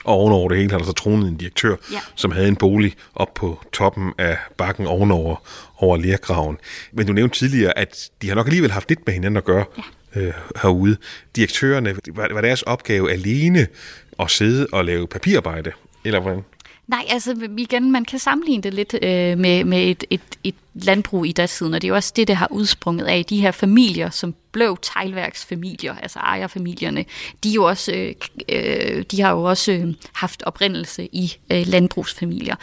Og ovenover det hele har der så tronet en direktør, ja. som havde en bolig op på toppen af bakken ovenover over lærgraven. Men du nævnte tidligere, at de har nok alligevel haft lidt med hinanden at gøre ja. øh, herude. Direktørerne, var, var deres opgave alene at sidde og lave papirarbejde, eller hvordan? Nej, altså igen, man kan sammenligne det lidt øh, med, med et, et, et landbrug i datiden, og det er jo også det, der har udsprunget af de her familier, som blev teglværksfamilier, altså ejerfamilierne. De, er jo også, øh, øh, de har jo også øh, haft oprindelse i øh, landbrugsfamilier.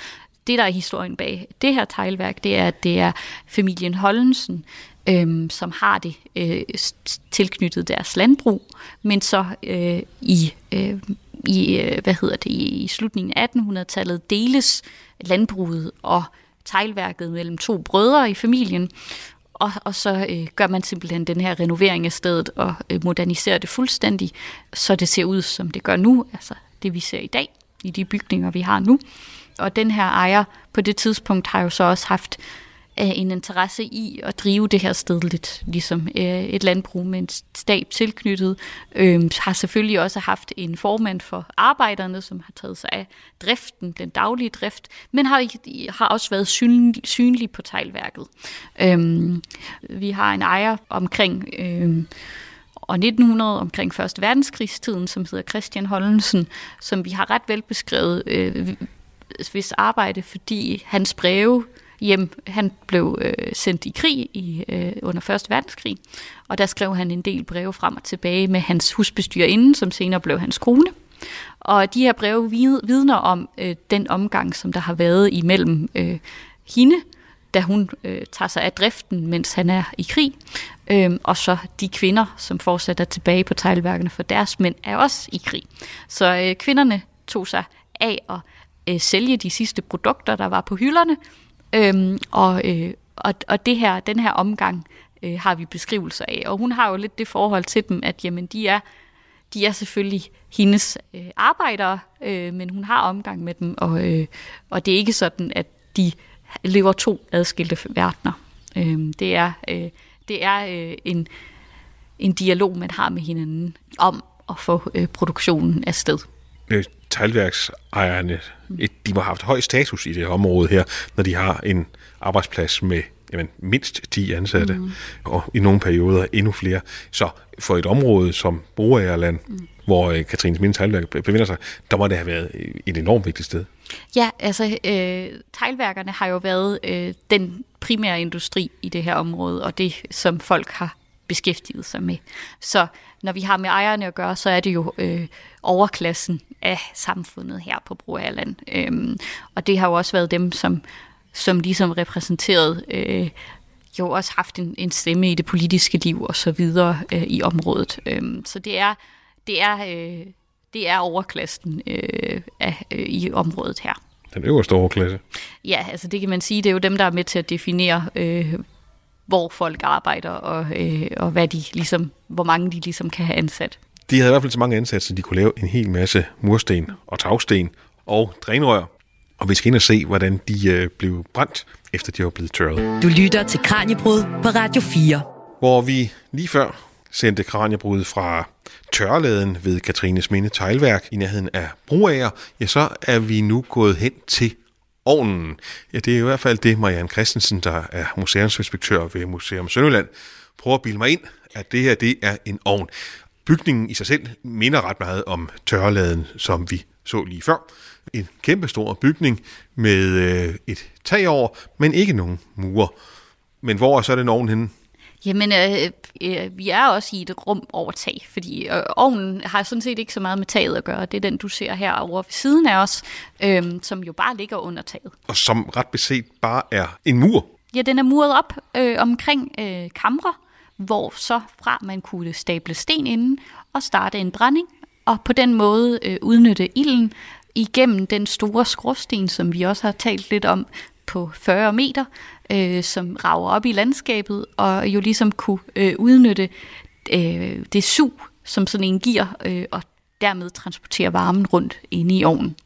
Det, der er historien bag det her teglværk, det er, at det er familien Hollensen, øh, som har det øh, tilknyttet deres landbrug, men så øh, i øh, i, øh, hvad hedder det, i slutningen af 1800-tallet deles landbruget og teglværket mellem to brødre i familien, og, og så øh, gør man simpelthen den her renovering af stedet og øh, moderniserer det fuldstændig, så det ser ud, som det gør nu, altså det vi ser i dag i de bygninger, vi har nu. Og den her ejer på det tidspunkt har jo så også haft en interesse i at drive det her sted lidt, ligesom øh, et landbrug med en stab tilknyttet. Øh, har selvfølgelig også haft en formand for arbejderne, som har taget sig af driften, den daglige drift, men har, har også været synlig, synlig på teglværket. Øh, vi har en ejer omkring... Øh, og 1900 omkring Første Verdenskrigstiden, som hedder Christian Hollensen, som vi har ret vel beskrevet øh, hvis arbejde, fordi hans breve hjem. Han blev øh, sendt i krig i, øh, under 1. verdenskrig, og der skrev han en del breve frem og tilbage med hans husbestyrerinde, som senere blev hans kone. Og de her breve vidner om øh, den omgang, som der har været imellem øh, hende, da hun øh, tager sig af driften, mens han er i krig. øh, og så de kvinder, som fortsætter tilbage på teglværkerne, for deres mænd er også i krig. Så øh, kvinderne tog sig af at øh, sælge de sidste produkter, der var på hylderne. Øhm, og, øh, og, og det her, den her omgang øh, har vi beskrivelser af. Og hun har jo lidt det forhold til dem, at jamen, de er de er selvfølgelig hendes øh, arbejdere, øh, men hun har omgang med dem, og, øh, og det er ikke sådan, at de lever to adskilte verdener. Øh, det er, øh, det er øh, en, en dialog, man har med hinanden om at få øh, produktionen afsted. sted teglværksejerne, de må have haft høj status i det område her, når de har en arbejdsplads med jamen, mindst 10 ansatte, mm. og i nogle perioder endnu flere. Så for et område som Broagerland, mm. hvor øh, Katrines Minde Teglværk befinder sig, der må det have været et enormt vigtigt sted. Ja, altså øh, teglværkerne har jo været øh, den primære industri i det her område, og det som folk har beskæftiget sig med. Så når vi har med ejerne at gøre, så er det jo øh, overklassen af samfundet her på Broagerland. Øhm, og det har jo også været dem, som som ligesom repræsenteret øh, jo også haft en, en stemme i det politiske liv og så videre øh, i området. Øhm, så det er det er øh, det er overklassen øh, af, øh, i området her. Den øverste overklasse. Ja, altså det kan man sige, det er jo dem der er med til at definere øh, hvor folk arbejder og øh, og hvad de ligesom hvor mange de ligesom kan have ansat. De havde i hvert fald så mange ansatte, så de kunne lave en hel masse mursten og tagsten og drænrør og vi skal ind og se, hvordan de øh, blev brændt, efter de var blevet tørret. Du lytter til Kranjebrud på Radio 4. Hvor vi lige før sendte Kranjebrud fra tørreladen ved Katrines Minde Teglværk i nærheden af Broager, ja, så er vi nu gået hen til ovnen. Ja, det er i hvert fald det, Marianne Christensen, der er museumsinspektør ved Museum Sønderland, prøver at bilde mig ind, at det her det er en ovn. Bygningen i sig selv minder ret meget om tørreladen, som vi så lige før en kæmpe stor bygning med øh, et tag over, men ikke nogen mure. Men hvor er så den ovn henne? Jamen, øh, øh, vi er også i et rum over tag, fordi øh, ovnen har sådan set ikke så meget med taget at gøre. Det er den, du ser her over ved siden af os, øh, som jo bare ligger under taget. Og som ret beset bare er en mur? Ja, den er muret op øh, omkring øh, kamre, hvor så fra man kunne stable sten inden og starte en brænding, og på den måde øh, udnytte ilden igennem den store skråsten, som vi også har talt lidt om, på 40 meter, øh, som rager op i landskabet, og jo ligesom kunne øh, udnytte øh, det sug, som sådan en giver, øh, og dermed transportere varmen rundt inde i ovnen.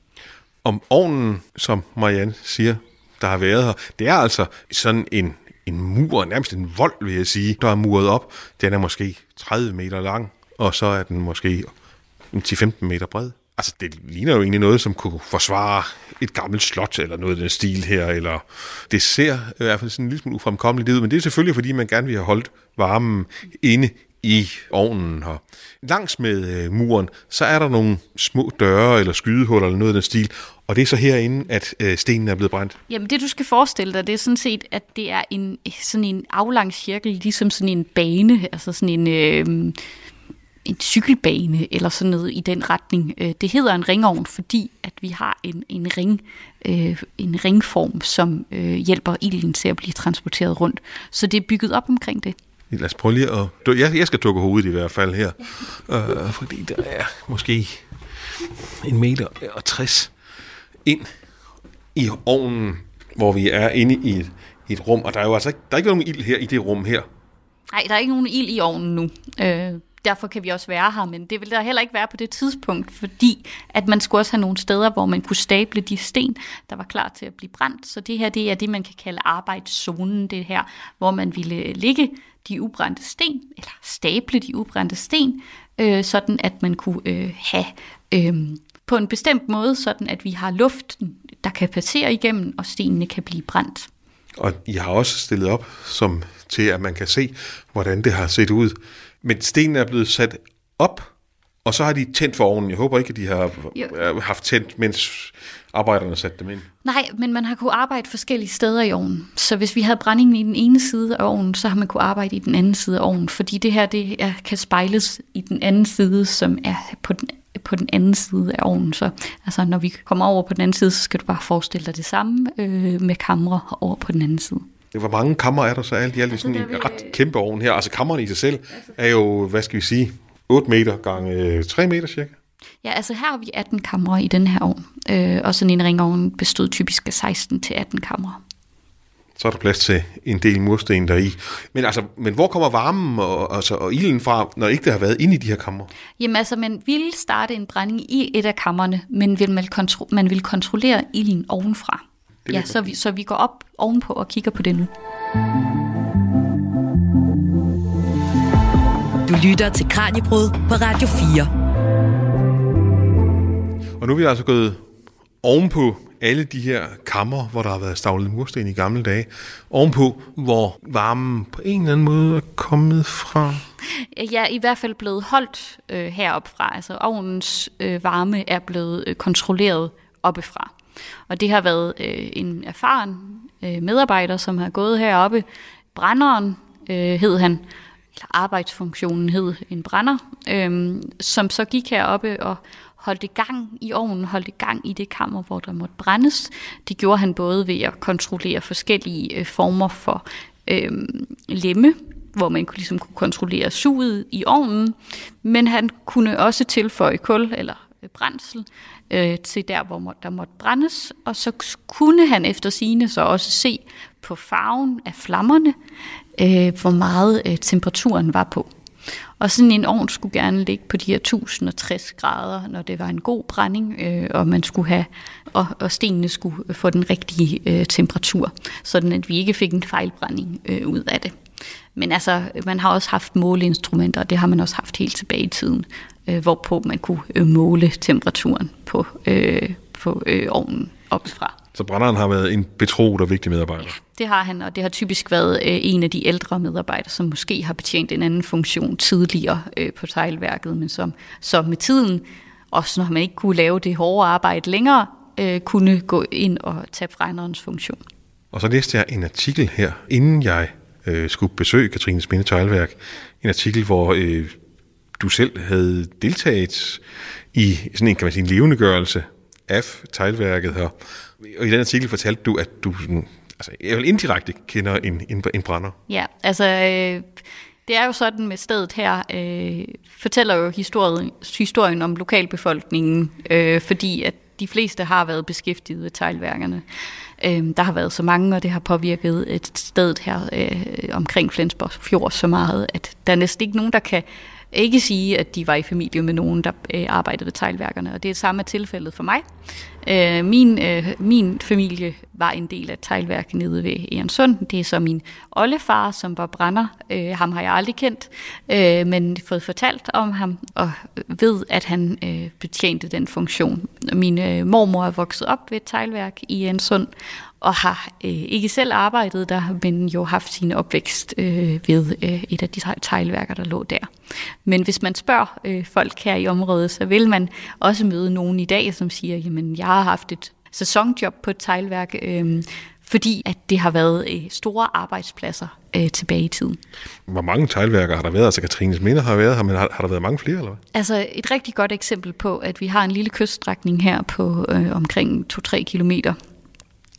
Om ovnen, som Marianne siger, der har været her, det er altså sådan en, en mur, nærmest en vold, vil jeg sige, der er muret op. Den er måske 30 meter lang, og så er den måske 10-15 meter bred. Altså, det ligner jo egentlig noget, som kunne forsvare et gammelt slot, eller noget af den stil her, eller det ser i hvert fald sådan en lille smule ufremkommeligt ud, men det er selvfølgelig, fordi man gerne vil have holdt varmen inde i ovnen her. Langs med øh, muren, så er der nogle små døre eller skydehuller eller noget af den stil, og det er så herinde, at øh, stenen er blevet brændt. Jamen det du skal forestille dig, det er sådan set, at det er en, sådan en aflang cirkel, ligesom sådan en bane, altså sådan en... Øh, en cykelbane eller sådan noget i den retning. Øh, det hedder en ringovn, fordi at vi har en, en, ring, øh, en ringform, som øh, hjælper ilden til at blive transporteret rundt. Så det er bygget op omkring det. Lad os prøve lige at... Jeg, jeg skal dukke hovedet i hvert fald her. Øh, fordi der er måske en meter og 60 ind i ovnen, hvor vi er inde i et, et rum. Og der er jo altså ikke, der er ikke nogen ild her i det rum her. Nej, der er ikke nogen ild i ovnen nu. Øh, derfor kan vi også være her, men det ville der heller ikke være på det tidspunkt, fordi at man skulle også have nogle steder, hvor man kunne stable de sten, der var klar til at blive brændt. Så det her, det er det, man kan kalde arbejdszonen, det her, hvor man ville øh, ligge de ubrændte sten, eller stable de ubrændte sten, øh, sådan at man kunne øh, have øh, på en bestemt måde, sådan at vi har luften, der kan passere igennem, og stenene kan blive brændt. Og I har også stillet op som til, at man kan se, hvordan det har set ud men stenen er blevet sat op, og så har de tændt for ovnen. Jeg håber ikke, at de har jo. haft tændt, mens arbejderne satte dem ind. Nej, men man har kunnet arbejde forskellige steder i ovnen. Så hvis vi havde brændingen i den ene side af ovnen, så har man kunne arbejde i den anden side af ovnen. Fordi det her det er, kan spejles i den anden side, som er på den på den anden side af ovnen. Så altså, når vi kommer over på den anden side, så skal du bare forestille dig det samme øh, med kamre over på den anden side. Hvor mange kammer er der så alt i alt i sådan en ret kæmpe ovn her? Altså kammerne i sig selv er jo, hvad skal vi sige, 8 meter gange 3 meter cirka? Ja, altså her har vi 18 kamre i den her ovn, øh, og sådan en ringovn bestod typisk af 16 til 18 kamre. Så er der plads til en del mursten deri. Men, altså, men hvor kommer varmen og, altså, og ilden fra, når ikke det har været inde i de her kamre? Jamen altså, man ville starte en brænding i et af kammerne, men vil man, kontro- man vil kontrollere ilden ovenfra. Ja, så vi, så vi går op ovenpå og kigger på det nu. Du lytter til Kranjebrud på Radio 4. Og nu er vi altså gået ovenpå alle de her kammer, hvor der har været stavlet mursten i gamle dage, ovenpå, hvor varmen på en eller anden måde er kommet fra? Ja, i hvert fald blevet holdt øh, heroppe fra. Altså ovnens øh, varme er blevet øh, kontrolleret oppefra. Og det har været øh, en erfaren øh, medarbejder, som har gået heroppe. Brænderen øh, hed han, eller arbejdsfunktionen hed en brænder, øh, som så gik heroppe og holdt i gang i ovnen, holdt i gang i det kammer, hvor der måtte brændes. Det gjorde han både ved at kontrollere forskellige øh, former for øh, lemme, hvor man ligesom kunne kontrollere suget i ovnen, men han kunne også tilføje kul eller brændsel øh, til der, hvor der måtte brændes, og så kunne han efter sine så også se på farven af flammerne, øh, hvor meget øh, temperaturen var på. Og sådan en ovn skulle gerne ligge på de her 1060 grader, når det var en god brænding, øh, og man skulle have, og, og stenene skulle få den rigtige øh, temperatur, sådan at vi ikke fik en fejlbrænding øh, ud af det. Men altså, man har også haft måleinstrumenter, og det har man også haft helt tilbage i tiden, øh, hvorpå man kunne øh, måle temperaturen på, øh, på øh, ovnen oppefra. Så brænderen har været en betroet og vigtig medarbejder? Ja, det har han, og det har typisk været øh, en af de ældre medarbejdere, som måske har betjent en anden funktion tidligere øh, på teglværket, men som, som med tiden, også når man ikke kunne lave det hårde arbejde længere, øh, kunne gå ind og tage brænderens funktion. Og så læste jeg en artikel her, inden jeg øh, skulle besøge Katrines Spinde Teglværk. En artikel, hvor øh, du selv havde deltaget i sådan en, kan man sige, en levendegørelse af teglværket her. Og i den artikel fortalte du, at du sådan, altså, jeg indirekte kender en, en, en brænder. Ja, altså øh, det er jo sådan med stedet her, øh, fortæller jo historien, historien om lokalbefolkningen, øh, fordi at de fleste har været beskæftiget ved teglværkerne. Øh, der har været så mange, og det har påvirket et sted her øh, omkring Flensborg Fjord så meget, at der er næsten ikke nogen, der kan ikke sige, at de var i familie med nogen, der øh, arbejdede ved teglværkerne, og det er samme tilfældet for mig. Øh, min, øh, min familie var en del af teglværket nede ved Egernsund. Det er så min oldefar, som var brænder. Øh, ham har jeg aldrig kendt, øh, men fået fortalt om ham, og ved, at han øh, betjente den funktion. Min øh, mormor er vokset op ved et teglværk i Egernsund, og har øh, ikke selv arbejdet der, men jo haft sin opvækst øh, ved øh, et af de teglværker, der lå der. Men hvis man spørger øh, folk her i området, så vil man også møde nogen i dag, som siger, jamen jeg har haft et sæsonjob på et teglværk, øh, fordi at det har været øh, store arbejdspladser øh, tilbage i tiden. Hvor mange teglværker har der været? Altså Katrines Minde har været her, men har, har der været mange flere? Eller hvad? Altså et rigtig godt eksempel på, at vi har en lille kyststrækning her på øh, omkring 2-3 kilometer,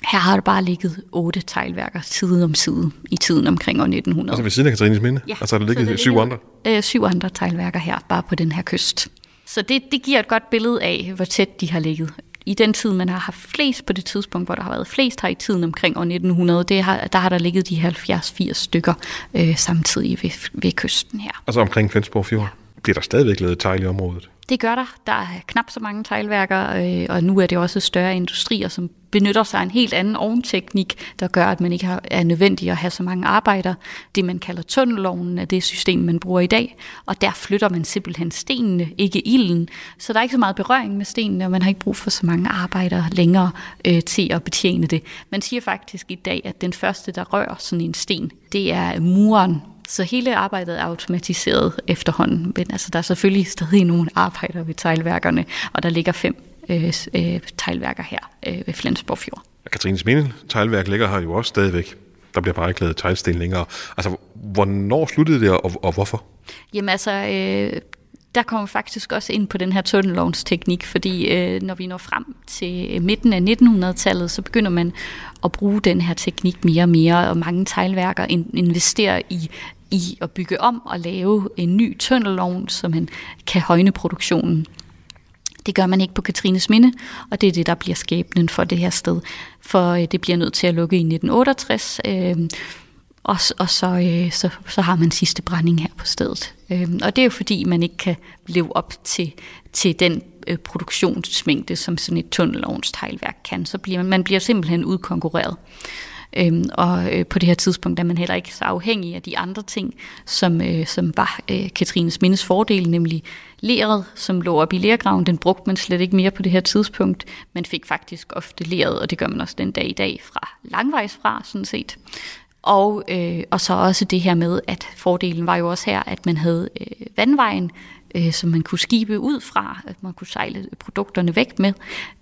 her har der bare ligget otte teglværker side om side i tiden omkring år 1900. Altså ved siden af Katrines Minde? Ja. Altså der ligget der syv andre? Øh, syv andre teglværker her, bare på den her kyst. Så det, det giver et godt billede af, hvor tæt de har ligget. I den tid, man har haft flest på det tidspunkt, hvor der har været flest her i tiden omkring år 1900, det har, der har der ligget de 70-80 stykker øh, samtidig ved, ved kysten her. Altså omkring Flensborg Fjord? Ja. Bliver der stadigvæk lavet tegl i området? Det gør der. Der er knap så mange teglværker, øh, og nu er det også større industrier, som benytter sig af en helt anden ovnteknik, der gør, at man ikke har, er nødvendig at have så mange arbejdere. Det, man kalder tunnelovnen, er det system, man bruger i dag, og der flytter man simpelthen stenene, ikke ilden. Så der er ikke så meget berøring med stenene, og man har ikke brug for så mange arbejdere længere øh, til at betjene det. Man siger faktisk i dag, at den første, der rører sådan en sten, det er muren, så hele arbejdet er automatiseret efterhånden, men altså, der er selvfølgelig stadig nogle arbejdere ved teglværkerne, og der ligger fem øh, øh, teglværker her øh, ved Flensborg Fjord. Katrines Minde teglværk ligger her jo også stadigvæk. Der bliver bare ikke lavet teglsten længere. Altså, hvornår sluttede det, og, og hvorfor? Jamen altså, øh, der kommer faktisk også ind på den her tunnellovnsteknik, fordi øh, når vi når frem til øh, midten af 1900-tallet, så begynder man at bruge den her teknik mere og mere, og mange teglværker investerer i i at bygge om og lave en ny tøndelovn, så man kan højne produktionen. Det gør man ikke på Katrines Minde, og det er det, der bliver skæbnen for det her sted. For øh, det bliver nødt til at lukke i 1968, øh, og, og så, øh, så, så har man sidste brænding her på stedet. Øh, og det er jo fordi, man ikke kan leve op til, til den øh, produktionsmængde, som sådan et tunnelovnsteglværk kan. Så bliver man, man bliver simpelthen udkonkurreret. Øhm, og øh, på det her tidspunkt er man heller ikke så afhængig af de andre ting, som, øh, som var øh, Katrines Mindes fordel, nemlig leret, som lå op i lergraven. Den brugte man slet ikke mere på det her tidspunkt. Man fik faktisk ofte leret, og det gør man også den dag i dag fra langvejs fra, sådan set. Og, øh, og så også det her med, at fordelen var jo også her, at man havde øh, vandvejen, øh, som man kunne skibe ud fra, at man kunne sejle produkterne væk med.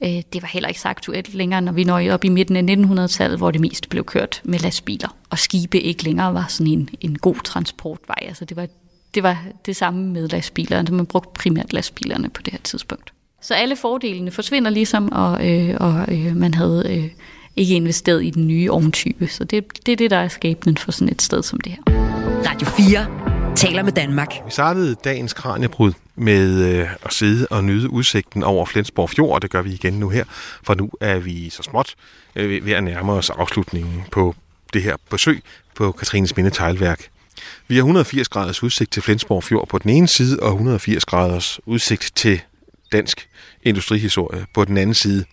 Øh, det var heller ikke så aktuelt længere, når vi når op i midten af 1900-tallet, hvor det mest blev kørt med lastbiler, og skibe ikke længere var sådan en, en god transportvej. Altså det var det var det samme med lastbilerne, så man brugte primært lastbilerne på det her tidspunkt. Så alle fordelene forsvinder ligesom, og, øh, og øh, man havde øh, ikke investeret i den nye ovntype. Så det, det er det, der er skæbnen for sådan et sted som det her. Radio 4 taler med Danmark. Vi startede dagens kranjebrud med øh, at sidde og nyde udsigten over Flensborg Fjord, og det gør vi igen nu her, for nu er vi så småt øh, ved at nærme os afslutningen på det her besøg på Katrines Minde Teglværk. Vi har 180 graders udsigt til Flensborg Fjord på den ene side, og 180 graders udsigt til dansk industrihistorie på den anden side.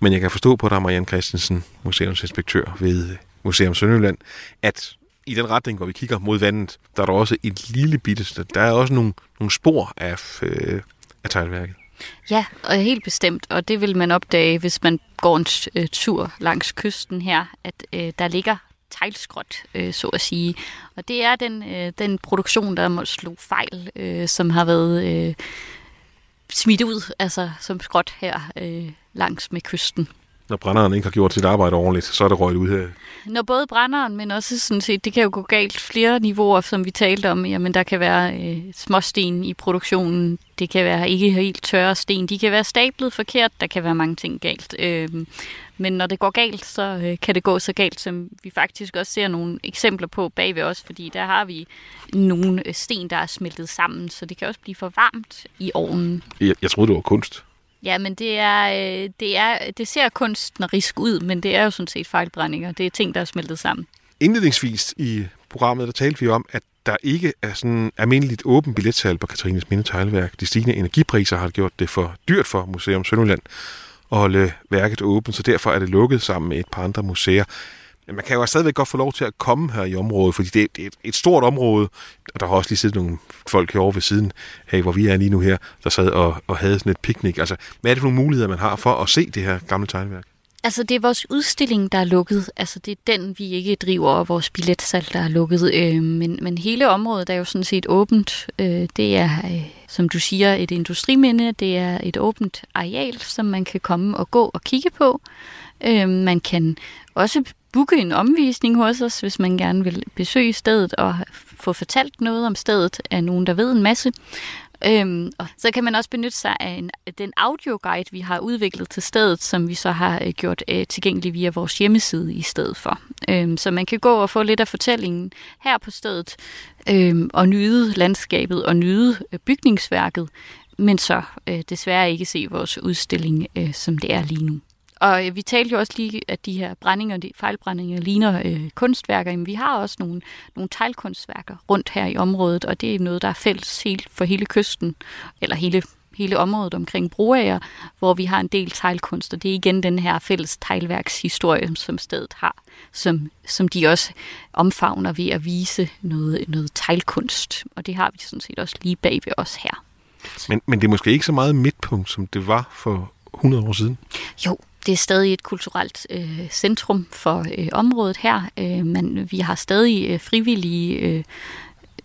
Men jeg kan forstå på dig, Marianne Christensen, museumsinspektør ved Museum Sønderjylland, at i den retning, hvor vi kigger mod vandet, der er der også et lille bitte, der er også nogle, nogle spor af, øh, af teglværket. Ja, og helt bestemt, og det vil man opdage, hvis man går en øh, tur langs kysten her, at øh, der ligger teglskrot, øh, så at sige. Og det er den, øh, den produktion, der må slå fejl, øh, som har været øh, smidt ud, altså som skråt her øh, langs med kysten. Når brænderen ikke har gjort sit arbejde ordentligt, så er det røget ud her. Når både brænderen, men også sådan set, det kan jo gå galt flere niveauer, som vi talte om. Jamen, der kan være øh, småsten i produktionen, det kan være ikke helt tørre sten, de kan være stablet forkert, der kan være mange ting galt. Øh, men når det går galt, så øh, kan det gå så galt, som vi faktisk også ser nogle eksempler på bagved os, fordi der har vi nogle øh, sten, der er smeltet sammen, så det kan også blive for varmt i ovnen. Jeg, jeg troede, det var kunst. Ja, men det, er, øh, det, er, det ser kunstnerisk ud, men det er jo sådan set fejlbrændinger. Det er ting, der er smeltet sammen. Indledningsvis i programmet, der talte vi om, at der ikke er sådan almindeligt åben billetsalg på Katrines Minde Teglværk. De stigende energipriser har gjort det for dyrt for Museum Sønderland at holde værket åbent, så derfor er det lukket sammen med et par andre museer. Men man kan jo stadigvæk godt få lov til at komme her i området, fordi det, er et stort område, og der har også lige siddet nogle folk herovre ved siden af, hvor vi er lige nu her, der sad og, og havde sådan et picnic. Altså, hvad er det for nogle muligheder, man har for at se det her gamle tegnværk? Altså, det er vores udstilling, der er lukket. Altså, det er den, vi ikke driver, og vores billetsalg, der er lukket. Øh, men, men hele området er jo sådan set åbent. Øh, det er, øh, som du siger, et industriminde. Det er et åbent areal, som man kan komme og gå og kigge på. Øh, man kan også booke en omvisning hos os, hvis man gerne vil besøge stedet og få fortalt noget om stedet af nogen, der ved en masse. Øhm, og så kan man også benytte sig af en, den audioguide, vi har udviklet til stedet, som vi så har øh, gjort øh, tilgængelig via vores hjemmeside i stedet for. Øhm, så man kan gå og få lidt af fortællingen her på stedet, øhm, og nyde landskabet og nyde øh, bygningsværket, men så øh, desværre ikke se vores udstilling, øh, som det er lige nu. Og øh, vi talte jo også lige, at de her brændinger, de fejlbrændinger ligner øh, kunstværker. Men vi har også nogle, nogle teglkunstværker rundt her i området, og det er noget, der er fælles helt for hele kysten, eller hele hele området omkring Broager, hvor vi har en del teglkunst, og det er igen den her fælles teglværkshistorie, som stedet har, som, som de også omfavner ved at vise noget, noget teglkunst. Og det har vi sådan set også lige bag ved os her. Men, men det er måske ikke så meget midtpunkt, som det var for 100 år siden? Jo, det er stadig et kulturelt øh, centrum for øh, området her, øh, men vi har stadig øh, frivillige, øh,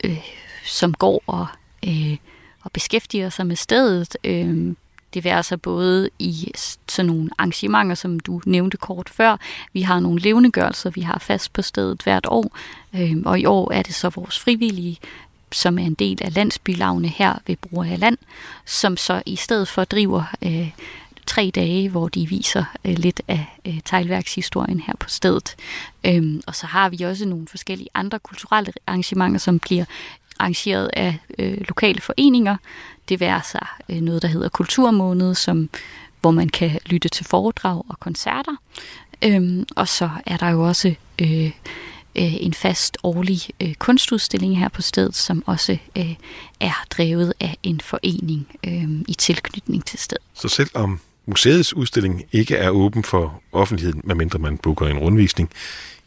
øh, som går og, øh, og beskæftiger sig med stedet. Øh, det vil altså både i sådan nogle arrangementer, som du nævnte kort før. Vi har nogle levendegørelser, vi har fast på stedet hvert år, øh, og i år er det så vores frivillige som er en del af landsbylavne her ved Broager Land, som så i stedet for driver øh, tre dage, hvor de viser øh, lidt af øh, teglværkshistorien her på stedet. Øhm, og så har vi også nogle forskellige andre kulturelle arrangementer, som bliver arrangeret af øh, lokale foreninger. Det vil sig øh, noget, der hedder Kulturmåned, som, hvor man kan lytte til foredrag og koncerter. Øhm, og så er der jo også øh, øh, en fast årlig øh, kunstudstilling her på stedet, som også øh, er drevet af en forening øh, i tilknytning til stedet. Så selvom museets udstilling ikke er åben for offentligheden, medmindre man booker en rundvisning,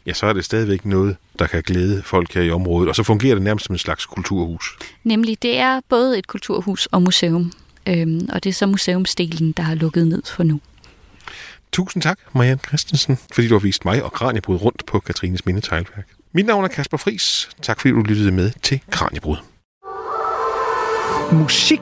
ja, så er det stadigvæk noget, der kan glæde folk her i området, og så fungerer det nærmest som en slags kulturhus. Nemlig, det er både et kulturhus og museum, øhm, og det er så museumsdelen, der har lukket ned for nu. Tusind tak, Marianne Christensen, fordi du har vist mig og Kranjebrud rundt på Katrines Minde Teglværk. Mit navn er Kasper Fris. Tak fordi du lyttede med til Kranjebrud. Musik